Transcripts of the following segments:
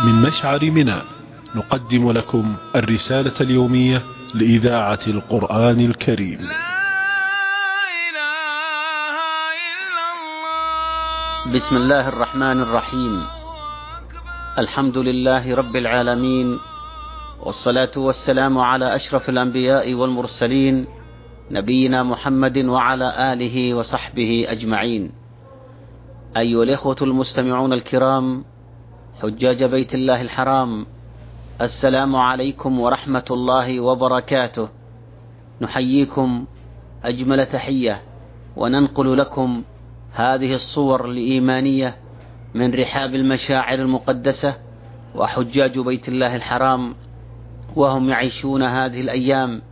من مشعر منى. نقدم لكم الرسالة اليومية لإذاعة القرآن الكريم. بسم الله الرحمن الرحيم. الحمد لله رب العالمين والصلاة والسلام على أشرف الأنبياء والمرسلين نبينا محمد وعلى آله وصحبه أجمعين. أيها الإخوة المستمعون الكرام حجاج بيت الله الحرام السلام عليكم ورحمة الله وبركاته. نحييكم أجمل تحية وننقل لكم هذه الصور الإيمانية من رحاب المشاعر المقدسة وحجاج بيت الله الحرام وهم يعيشون هذه الأيام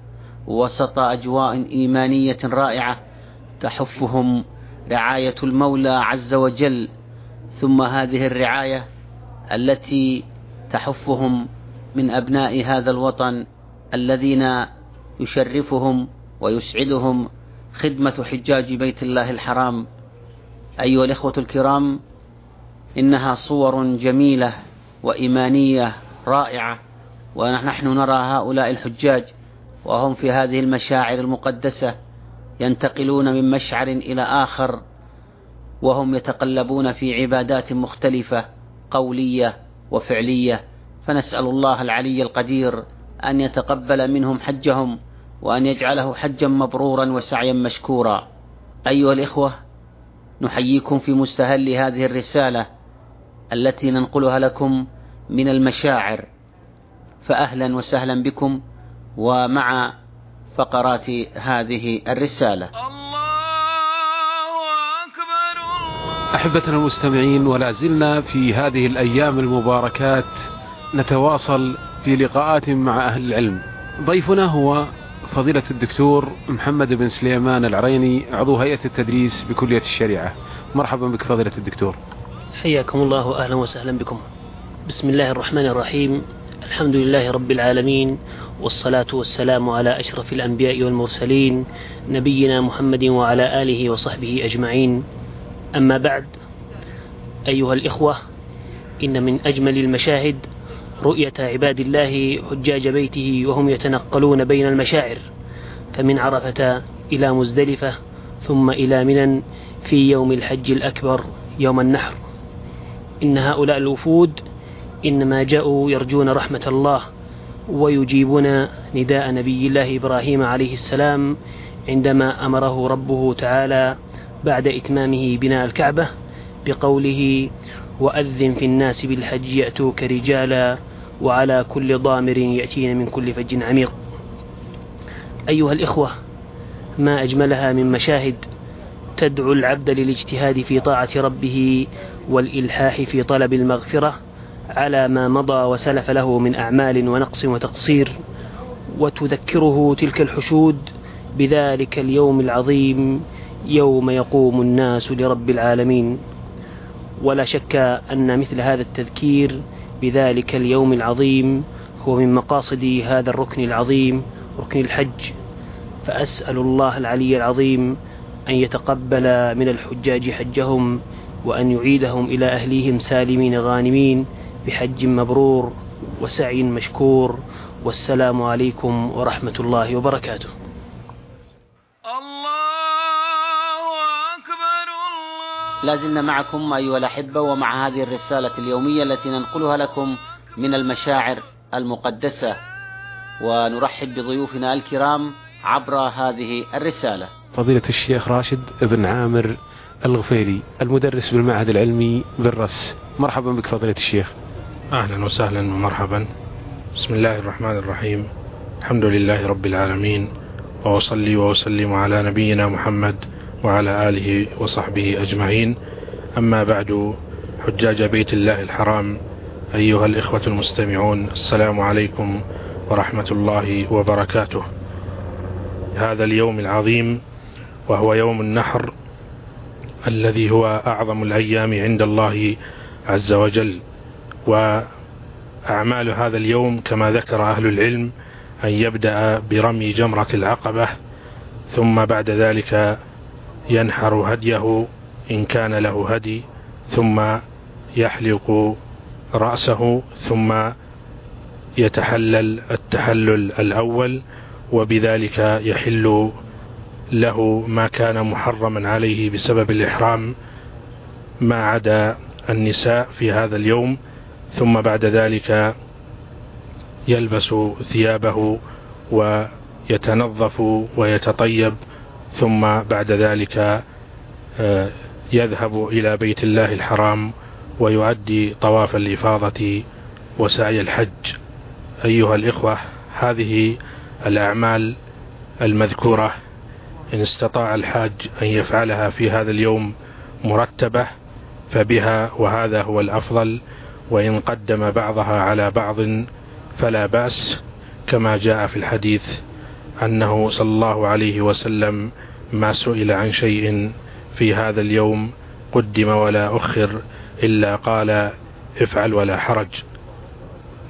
وسط أجواء إيمانية رائعة تحفهم رعاية المولى عز وجل. ثم هذه الرعاية التي تحفهم من أبناء هذا الوطن الذين يشرفهم ويسعدهم خدمة حجاج بيت الله الحرام. أيها الإخوة الكرام إنها صور جميلة وإيمانية رائعة ونحن نرى هؤلاء الحجاج وهم في هذه المشاعر المقدسة ينتقلون من مشعر إلى آخر وهم يتقلبون في عبادات مختلفة. قولية وفعلية فنسأل الله العلي القدير أن يتقبل منهم حجهم وأن يجعله حجا مبرورا وسعيا مشكورا. أيها الإخوة نحييكم في مستهل هذه الرسالة التي ننقلها لكم من المشاعر. فأهلا وسهلا بكم ومع فقرات هذه الرسالة. أحبتنا المستمعين ولا زلنا في هذه الأيام المباركات نتواصل في لقاءات مع أهل العلم. ضيفنا هو فضيلة الدكتور محمد بن سليمان العريني عضو هيئة التدريس بكلية الشريعة. مرحبا بك فضيلة الدكتور. حياكم الله وأهلا وسهلا بكم. بسم الله الرحمن الرحيم. الحمد لله رب العالمين والصلاة والسلام على أشرف الأنبياء والمرسلين نبينا محمد وعلى آله وصحبه أجمعين. أما بعد أيها الإخوة إن من أجمل المشاهد رؤية عباد الله حجاج بيته وهم يتنقلون بين المشاعر فمن عرفة إلى مزدلفة ثم إلى منى في يوم الحج الأكبر يوم النحر. إن هؤلاء الوفود إنما جاءوا يرجون رحمة الله ويجيبون نداء نبي الله إبراهيم عليه السلام عندما أمره ربه تعالى بعد إتمامه بناء الكعبة بقوله وأذن في الناس بالحج يأتوك رجالا وعلى كل ضامر يأتين من كل فج عميق. أيها الإخوة ما أجملها من مشاهد تدعو العبد للاجتهاد في طاعة ربه والإلحاح في طلب المغفرة على ما مضى وسلف له من أعمال ونقص وتقصير وتذكره تلك الحشود بذلك اليوم العظيم يوم يقوم الناس لرب العالمين. ولا شك أن مثل هذا التذكير بذلك اليوم العظيم هو من مقاصد هذا الركن العظيم ركن الحج. فأسأل الله العلي العظيم أن يتقبل من الحجاج حجهم وأن يعيدهم إلى أهليهم سالمين غانمين بحج مبرور وسعي مشكور. والسلام عليكم ورحمة الله وبركاته. لا زلنا معكم أيها الأحبة ومع هذه الرسالة اليومية التي ننقلها لكم من المشاعر المقدسة. ونرحب بضيوفنا الكرام عبر هذه الرسالة. فضيلة الشيخ راشد بن عامر الغفيري المدرس بالمعهد العلمي بالرس. مرحبا بك فضيلة الشيخ. أهلا وسهلا ومرحبا. بسم الله الرحمن الرحيم. الحمد لله رب العالمين. وأصلي وأسلم على نبينا محمد وعلى آله وصحبه أجمعين. أما بعد حجاج بيت الله الحرام أيها الإخوة المستمعون السلام عليكم ورحمة الله وبركاته. هذا اليوم العظيم وهو يوم النحر الذي هو أعظم الأيام عند الله عز وجل. وأعمال هذا اليوم كما ذكر أهل العلم أن يبدأ برمي جمرة العقبة ثم بعد ذلك ينحر هديه إن كان له هدي ثم يحلق رأسه ثم يتحلل التحلل الأول وبذلك يحل له ما كان محرما عليه بسبب الإحرام ما عدا النساء في هذا اليوم. ثم بعد ذلك يلبس ثيابه ويتنظف ويتطيب ثم بعد ذلك آه، يذهب إلى بيت الله الحرام ويؤدي طواف الإفاضة وسعي الحج. أيها الإخوة هذه الأعمال المذكورة إن استطاع الحاج أن يفعلها في هذا اليوم مرتبة فبها وهذا هو الأفضل وإن قدم بعضها على بعض فلا بأس كما جاء في الحديث أنه صلى الله عليه وسلم ما سئل عن شيء في هذا اليوم قدم ولا أخر إلا قال افعل ولا حرج.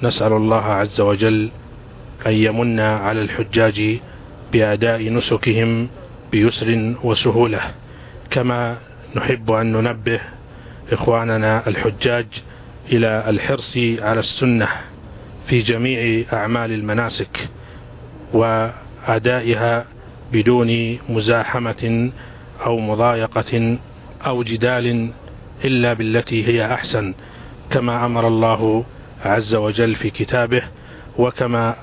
نسأل الله عز وجل أن يمن على الحجاج بأداء نسكهم بيسر وسهولة. كما نحب أن ننبه إخواننا الحجاج إلى الحرص على السنة في جميع أعمال المناسك. وأدائها بدون مزاحمة أو مضايقة أو جدال إلا بالتي هي أحسن كما أمر الله عز وجل في كتابه وكما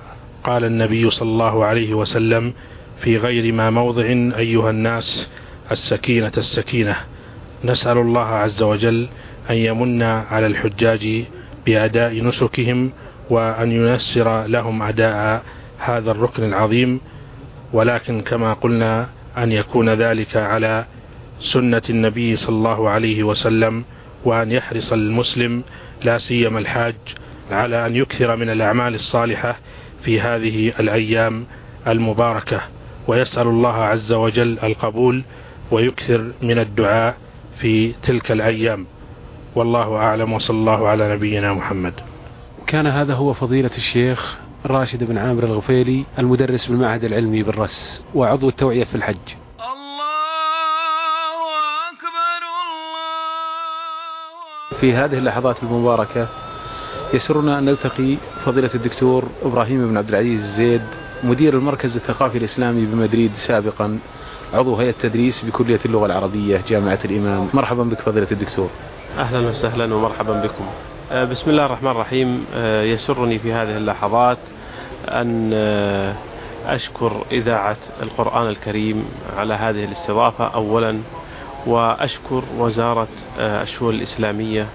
قال النبي صلى الله عليه وسلم في غير ما موضع أيها الناس السكينة السكينة. نسأل الله عز وجل أن يمن على الحجاج بأداء نسكهم وأن ييسر لهم أداء هذا الركن العظيم ولكن كما قلنا أن يكون ذلك على سنة النبي صلى الله عليه وسلم وأن يحرص المسلم لا سيما الحاج على أن يكثر من الأعمال الصالحة في هذه الأيام المباركة. ويسأل الله عز وجل القبول ويكثر من الدعاء في تلك الأيام. والله أعلم وصلى الله على نبينا محمد. كان هذا هو فضيلة الشيخ راشد بن عامر الغفيلي المدرس بالمعهد العلمي بالرس وعضو التوعية في الحج. في هذه اللحظات المباركة يسرنا أن نلتقي فضيلة الدكتور إبراهيم بن عبد العزيز زيد مدير المركز الثقافي الإسلامي بمدريد سابقا عضو هيئة تدريس بكلية اللغة العربية جامعة الإمام. مرحبا بك فضيلة الدكتور. أهلا وسهلا ومرحبا بكم. بسم الله الرحمن الرحيم. آه، يسرني في هذه اللحظات أن آه، أشكر إذاعة القرآن الكريم على هذه الاستضافة أولا وأشكر وزارة الشؤون الإسلامية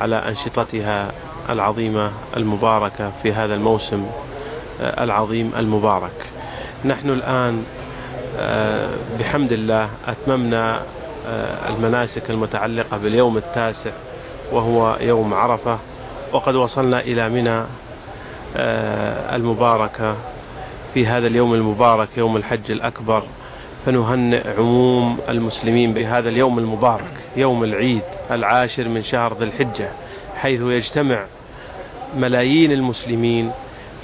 على أنشطتها العظيمة المباركة في هذا الموسم العظيم المبارك. نحن الآن بحمد الله أتممنا المناسك المتعلقة باليوم التاسع وهو يوم عرفة وقد وصلنا إلى منى آه، المباركة. في هذا اليوم المبارك يوم الحج الأكبر فنهنئ عموم المسلمين بهذا اليوم المبارك يوم العيد العاشر من شهر ذي الحجة حيث يجتمع ملايين المسلمين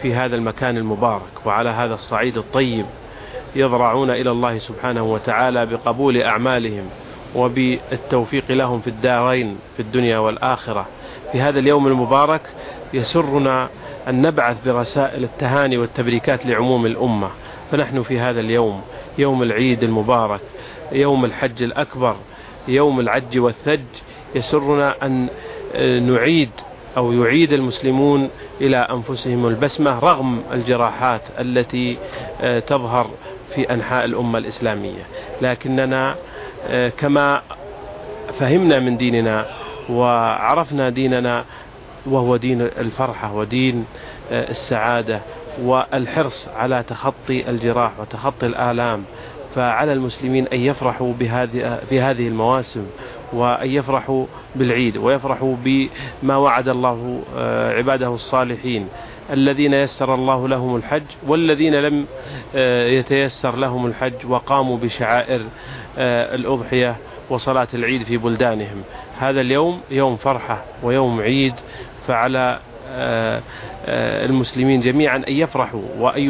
في هذا المكان المبارك. وعلى هذا الصعيد الطيب يضرعون إلى الله سبحانه وتعالى بقبول أعمالهم. وبالتوفيق لهم في الدارين في الدنيا والآخرة. في هذا اليوم المبارك يسرنا أن نبعث برسائل التهاني والتبريكات لعموم الأمة. فنحن في هذا اليوم يوم العيد المبارك يوم الحج الأكبر يوم العج والثج يسرنا أن نعيد أو يعيد المسلمون إلى أنفسهم البسمة رغم الجراحات التي تظهر في أنحاء الأمة الإسلامية. لكننا آه، كما فهمنا من ديننا وعرفنا ديننا وهو دين الفرحة ودين آه، السعادة والحرص على تخطي الجراح وتخطي الآلام. فعلى المسلمين أن يفرحوا بهذه في هذه المواسم وأن يفرحوا بالعيد ويفرحوا بما وعد الله آه، عباده الصالحين. الذين يسر الله لهم الحج والذين لم آه، يتيسر لهم الحج وقاموا بشعائر آه، الأضحية وصلاة العيد في بلدانهم. هذا اليوم يوم فرحة ويوم عيد فعلى المسلمين جميعا أن يفرحوا وأن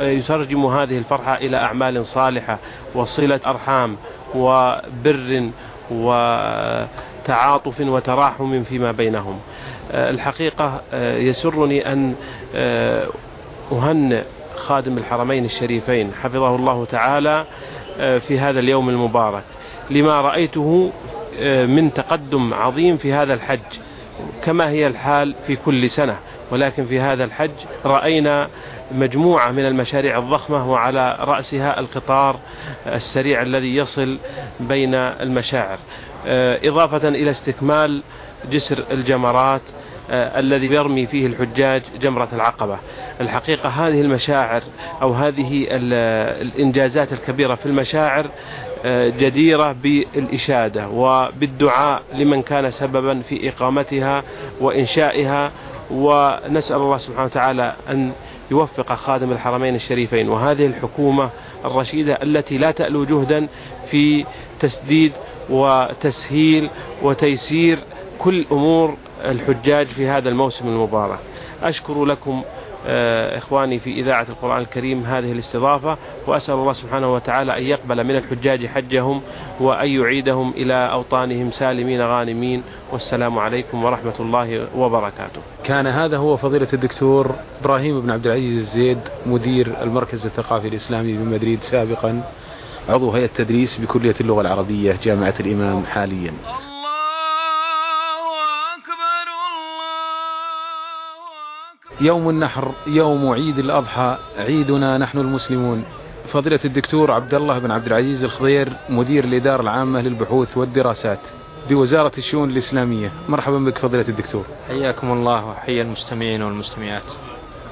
يترجموا هذه الفرحة إلى أعمال صالحة وصلة أرحام وبر و تعاطف وتراحم فيما بينهم. الحقيقة يسرني أن أهنئ خادم الحرمين الشريفين حفظه الله تعالى في هذا اليوم المبارك لما رأيته من تقدم عظيم في هذا الحج. كما هي الحال في كل سنة. ولكن في هذا الحج رأينا مجموعة من المشاريع الضخمة وعلى رأسها القطار السريع الذي يصل بين المشاعر. إضافة إلى استكمال جسر الجمرات الذي يرمي فيه الحجاج جمرة العقبة. الحقيقة هذه المشاعر أو هذه الإنجازات الكبيرة في المشاعر جديرة بالإشادة وبالدعاء لمن كان سببا في إقامتها وإنشائها. ونسأل الله سبحانه وتعالى أن يوفق خادم الحرمين الشريفين. وهذه الحكومة الرشيدة التي لا تألو جهدا في تسديد وتسهيل وتيسير كل أمور الحجاج في هذا الموسم المبارك. أشكر لكم آه، إخواني في إذاعة القرآن الكريم هذه الاستضافة وأسأل الله سبحانه وتعالى أن يقبل من الحجاج حجهم وأن يعيدهم إلى أوطانهم سالمين غانمين. والسلام عليكم ورحمة الله وبركاته. كان هذا هو فضيلة الدكتور إبراهيم بن عبد العزيز الزيد مدير المركز الثقافي الإسلامي بمدريد سابقا عضو هيئة التدريس بكلية اللغة العربية جامعة الإمام حاليا. يوم النحر يوم عيد الأضحى عيدنا نحن المسلمون. فضيلة الدكتور عبد الله بن عبد العزيز الخضير مدير الإدارة العامة للبحوث والدراسات بوزارة الشؤون الإسلامية. مرحبا بك فضيلة الدكتور. حياكم الله وحيا المستمعين والمستمعات.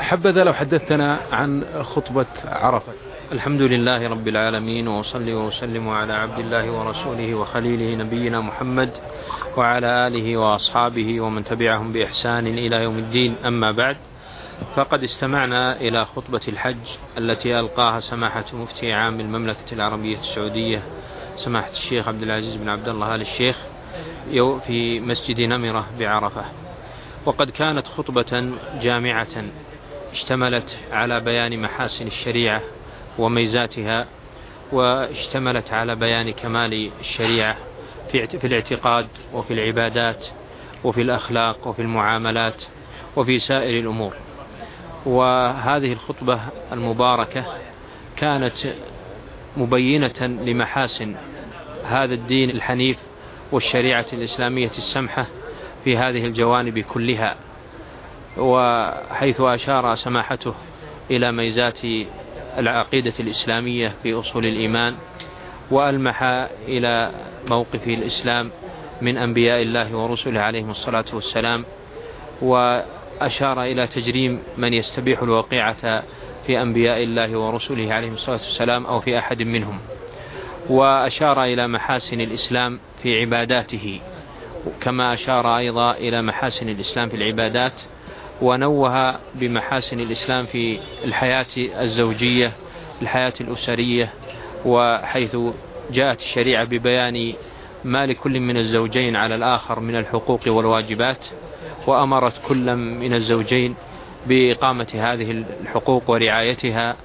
حبذا لو حدثتنا عن خطبة عرفة. الحمد لله رب العالمين وأصلي وأسلم على عبد الله ورسوله وخليله نبينا محمد وعلى آله وأصحابه ومن تبعهم بإحسان إلى يوم الدين. أما بعد فقد استمعنا إلى خطبة الحج التي ألقاها سماحة مفتي عام المملكة العربية السعودية سماحة الشيخ عبد العزيز بن عبد الله آل الشيخ في مسجد نمرة بعرفة. وقد كانت خطبة جامعة اشتملت على بيان محاسن الشريعة وميزاتها واشتملت على بيان كمال الشريعة في الاعتقاد وفي العبادات وفي الأخلاق وفي المعاملات وفي سائر الأمور. وهذه الخطبة المباركة كانت مبينة لمحاسن هذا الدين الحنيف والشريعة الإسلامية السمحة في هذه الجوانب كلها. وحيث أشار سماحته إلى ميزات العقيدة الإسلامية في أصول الإيمان وألمح إلى موقف الإسلام من أنبياء الله ورسله عليهم الصلاة والسلام وأشار إلى تجريم من يستبيح الوقيعة في أنبياء الله ورسله عليهم الصلاة والسلام أو في أحد منهم وأشار إلى محاسن الإسلام في عباداته كما أشار أيضا إلى محاسن الإسلام في العبادات ونوه بمحاسن الإسلام في الحياة الزوجية الحياة الأسرية وحيث جاءت الشريعة ببيان ما لكل من الزوجين على الآخر من الحقوق والواجبات. وأمرت كل من الزوجين بإقامة هذه الحقوق ورعايتها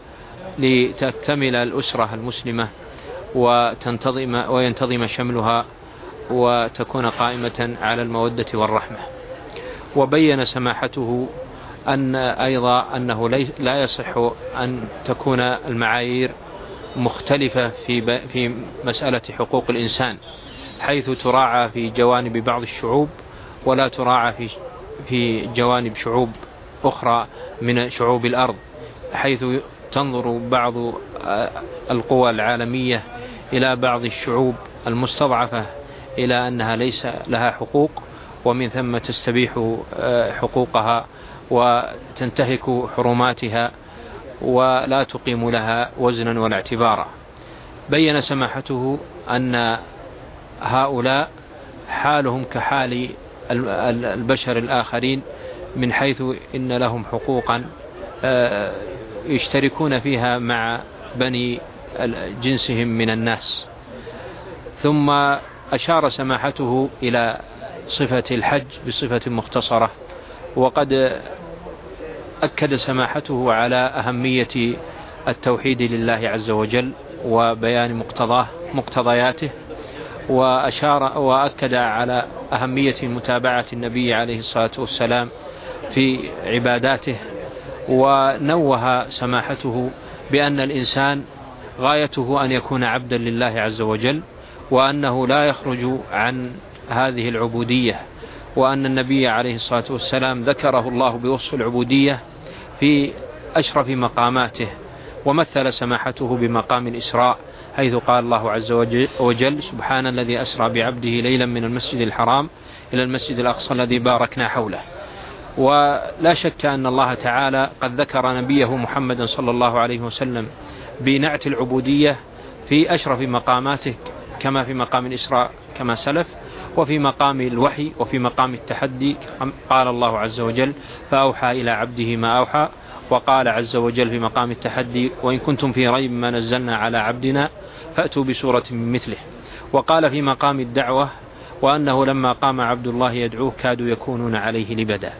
لتكتمل الأسرة المسلمة وتنتظم وينتظم شملها وتكون قائمة على المودة والرحمة. وبين سماحته أن أيضا أنه لا يصح أن تكون المعايير مختلفة في في مسألة حقوق الإنسان حيث تراعى في جوانب بعض الشعوب ولا تراعى في في جوانب شعوب أخرى من شعوب الأرض حيث تنظر بعض القوى العالمية إلى بعض الشعوب المستضعفة إلى أنها ليس لها حقوق ومن ثم تستبيح حقوقها وتنتهك حرماتها ولا تقيم لها وزنا ولا اعتبارا. بين سماحته أن هؤلاء حالهم كحال البشر الآخرين من حيث إن لهم حقوقا آه، يشتركون فيها مع بني جنسهم من الناس. ثم أشار سماحته إلى صفة الحج بصفة مختصرة وقد أكد سماحته على أهمية التوحيد لله عز وجل وبيان مقتضاه مقتضياته. وأشار وأكد على أهمية متابعة النبي عليه الصلاة والسلام في عباداته ونوه سماحته بأن الإنسان غايته أن يكون عبدا لله عز وجل وأنه لا يخرج عن هذه العبودية وأن النبي عليه الصلاة والسلام ذكره الله بوصف العبودية في أشرف مقاماته ومثل سماحته بمقام الإسراء حيث قال الله عز وجل سبحان الذي أسرى بعبده ليلا من المسجد الحرام إلى المسجد الأقصى الذي باركنا حوله. ولا شك أن الله تعالى قد ذكر نبيه محمدا صلى الله عليه وسلم بنعت العبودية في أشرف مقاماته كما في مقام الإسراء كما سلف وفي مقام الوحي وفي مقام التحدي قال الله عز وجل فأوحى إلى عبده ما أوحى وقال عز وجل في مقام التحدي وإن كنتم في ريب ما نزلنا على عبدنا فأتوا بسورة من مثله. وقال في مقام الدعوة وأنه لما قام عبد الله يدعوه كادوا يكونون عليه لبدا.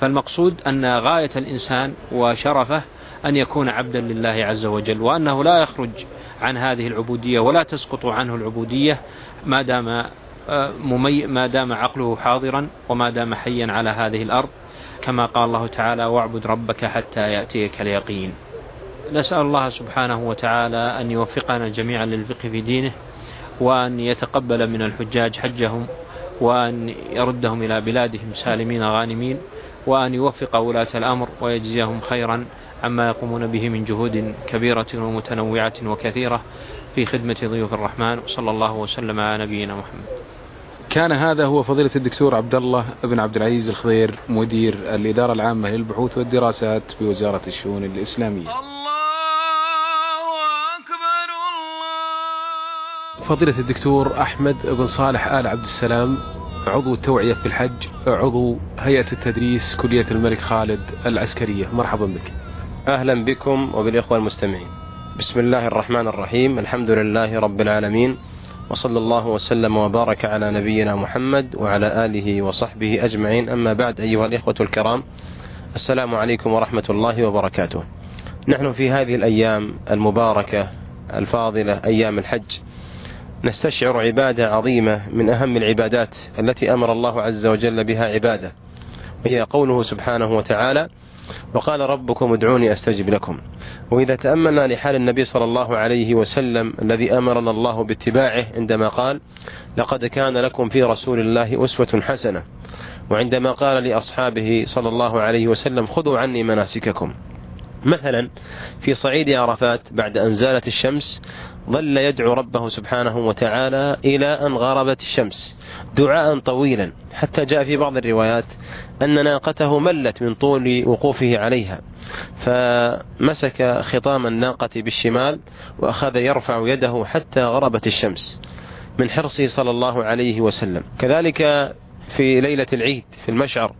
فالمقصود أن غاية الإنسان وشرفه أن يكون عبدا لله عز وجل وأنه لا يخرج عن هذه العبودية ولا تسقط عنه العبودية ما دام آه، ما دام عقله حاضرا وما دام حيا على هذه الأرض. كما قال الله تعالى واعبد ربك حتى يأتيك اليقين نسأل الله سبحانه وتعالى أن يوفقنا جميعا للفقه في دينه وأن يتقبل من الحجاج حجهم وأن يردهم إلى بلادهم سالمين غانمين وأن يوفق ولاة الأمر ويجزيهم خيرا عما يقومون به من جهود كبيرة ومتنوعة وكثيرة في خدمة ضيوف الرحمن. وصلى الله وسلم على نبينا محمد. كان هذا هو فضيلة الدكتور عبد الله بن عبد العزيز الخضير مدير الإدارة العامة للبحوث والدراسات بوزارة الشؤون الإسلامية. فضيلة الدكتور أحمد بن صالح آل عبد السلام عضو التوعية في الحج عضو هيئة التدريس كلية الملك خالد العسكرية. مرحبا بك. أهلا بكم وبالإخوة المستمعين. بسم الله الرحمن الرحيم. الحمد لله رب العالمين. وصلى الله وسلم وبارك على نبينا محمد وعلى آله وصحبه أجمعين. أما بعد أيها الإخوة الكرام السلام عليكم ورحمة الله وبركاته. نحن في هذه الأيام المباركة الفاضلة أيام الحج نستشعر عبادة عظيمة من أهم العبادات التي أمر الله عز وجل بها عباده وهي قوله سبحانه وتعالى وقال ربكم ادعوني أستجب لكم. وإذا تأملنا لحال النبي صلى الله عليه وسلم الذي أمرنا الله باتباعه عندما قال لقد كان لكم في رسول الله أسوة حسنة. وعندما قال لأصحابه صلى الله عليه وسلم خذوا عني مناسككم. مثلا في صعيد عرفات بعد أن زالت الشمس ظل يدعو ربه سبحانه وتعالى إلى أن غربت الشمس دعاء طويلا. حتى جاء في بعض الروايات أن ناقته ملت من طول وقوفه عليها فمسك خطام الناقة بالشمال وأخذ يرفع يده حتى غربت الشمس من حرصه صلى الله عليه وسلم. كذلك في ليلة العيد في المشعر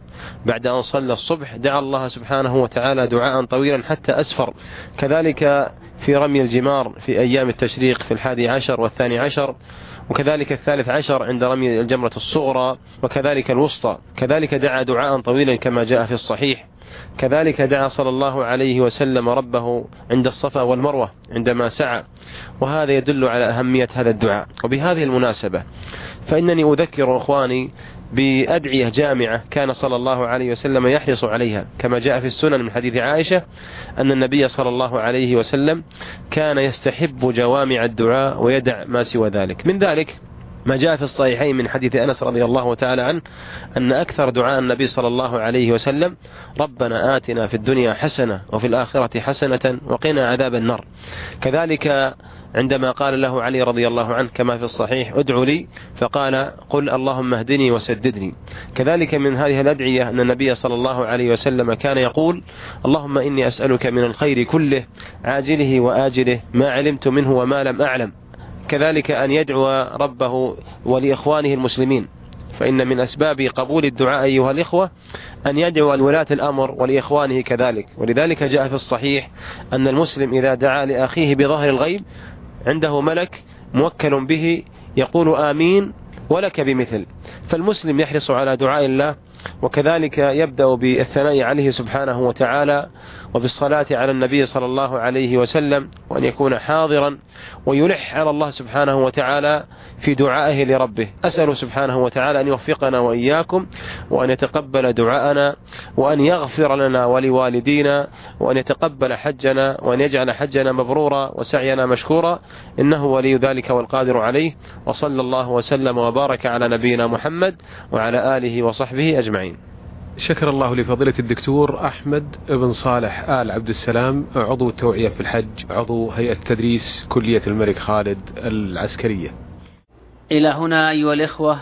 بعد أن صلى الصبح دعا الله سبحانه وتعالى دعاء طويلا حتى أسفر. كذلك في رمي الجمار في أيام التشريق في الحادي عشر والثاني عشر وكذلك الثالث عشر عند رمي الجمرة الصغرى وكذلك الوسطى. كذلك دعا دعاء طويلا كما جاء في الصحيح. كذلك دعا صلى الله عليه وسلم ربه عند الصفا والمروة عندما سعى. وهذا يدل على أهمية هذا الدعاء. وبهذه المناسبة فإنني أذكر إخواني بأدعية جامعة كان صلى الله عليه وسلم يحرص عليها كما جاء في السنن من حديث عائشة أن النبي صلى الله عليه وسلم كان يستحب جوامع الدعاء ويدع ما سوى ذلك. من ذلك ما جاء في الصحيحين من حديث أنس رضي الله تعالى عنه أن أكثر دعاء النبي صلى الله عليه وسلم ربنا آتنا في الدنيا حسنة وفي الآخرة حسنة وقنا عذاب النار. كذلك عندما قال له علي رضي الله عنه كما في الصحيح ادعو لي. فقال قل اللهم اهدني وسددني. كذلك من هذه الأدعية أن النبي صلى الله عليه وسلم كان يقول اللهم إني أسألك من الخير كله عاجله وآجله ما علمت منه وما لم أعلم. كذلك أن يدعو ربه ولإخوانه المسلمين. فإن من أسباب قبول الدعاء أيها الإخوة أن يدعو الولاة الأمر ولإخوانه كذلك. ولذلك جاء في الصحيح أن المسلم إذا دعا لأخيه بظهر الغيب عنده ملك موكل به يقول آمين ولك بمثل. فالمسلم يحرص على دعاء الله وكذلك يبدأ بالثناء عليه سبحانه وتعالى وبالصلاة على النبي صلى الله عليه وسلم وأن يكون حاضرا ويلح على الله سبحانه وتعالى في دعائه لربه. أسأل سبحانه وتعالى أن يوفقنا وإياكم وأن يتقبل دعاءنا وأن يغفر لنا ولوالدينا وأن يتقبل حجنا وأن يجعل حجنا مبرورا وسعينا مشكورا. إنه ولي ذلك والقادر عليه. وصلى الله وسلم وبارك على نبينا محمد وعلى آله وصحبه أجمعين. شكر الله لفضيلة الدكتور أحمد بن صالح آل عبد السلام عضو التوعية في الحج عضو هيئة تدريس كلية الملك خالد العسكرية. إلى هنا أيها الإخوة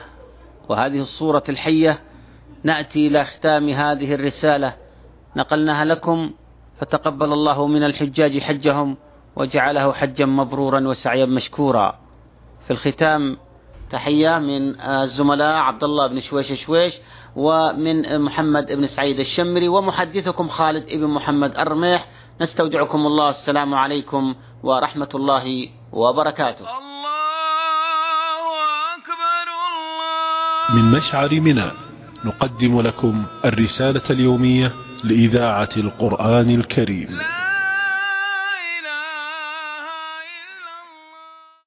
وهذه الصورة الحية نأتي إلى ختام هذه الرسالة. نقلناها لكم فتقبل الله من الحجاج حجهم وجعله حجا مبرورا وسعيا مشكورا. في الختام تحية من الزملاء عبد الله بن شويش شويش ومن محمد بن سعيد الشمري ومحدثكم خالد بن محمد الرميح نستودعكم الله. السلام عليكم ورحمة الله وبركاته. من مشعر منى نقدم لكم الرسالة اليومية لإذاعة القرآن الكريم.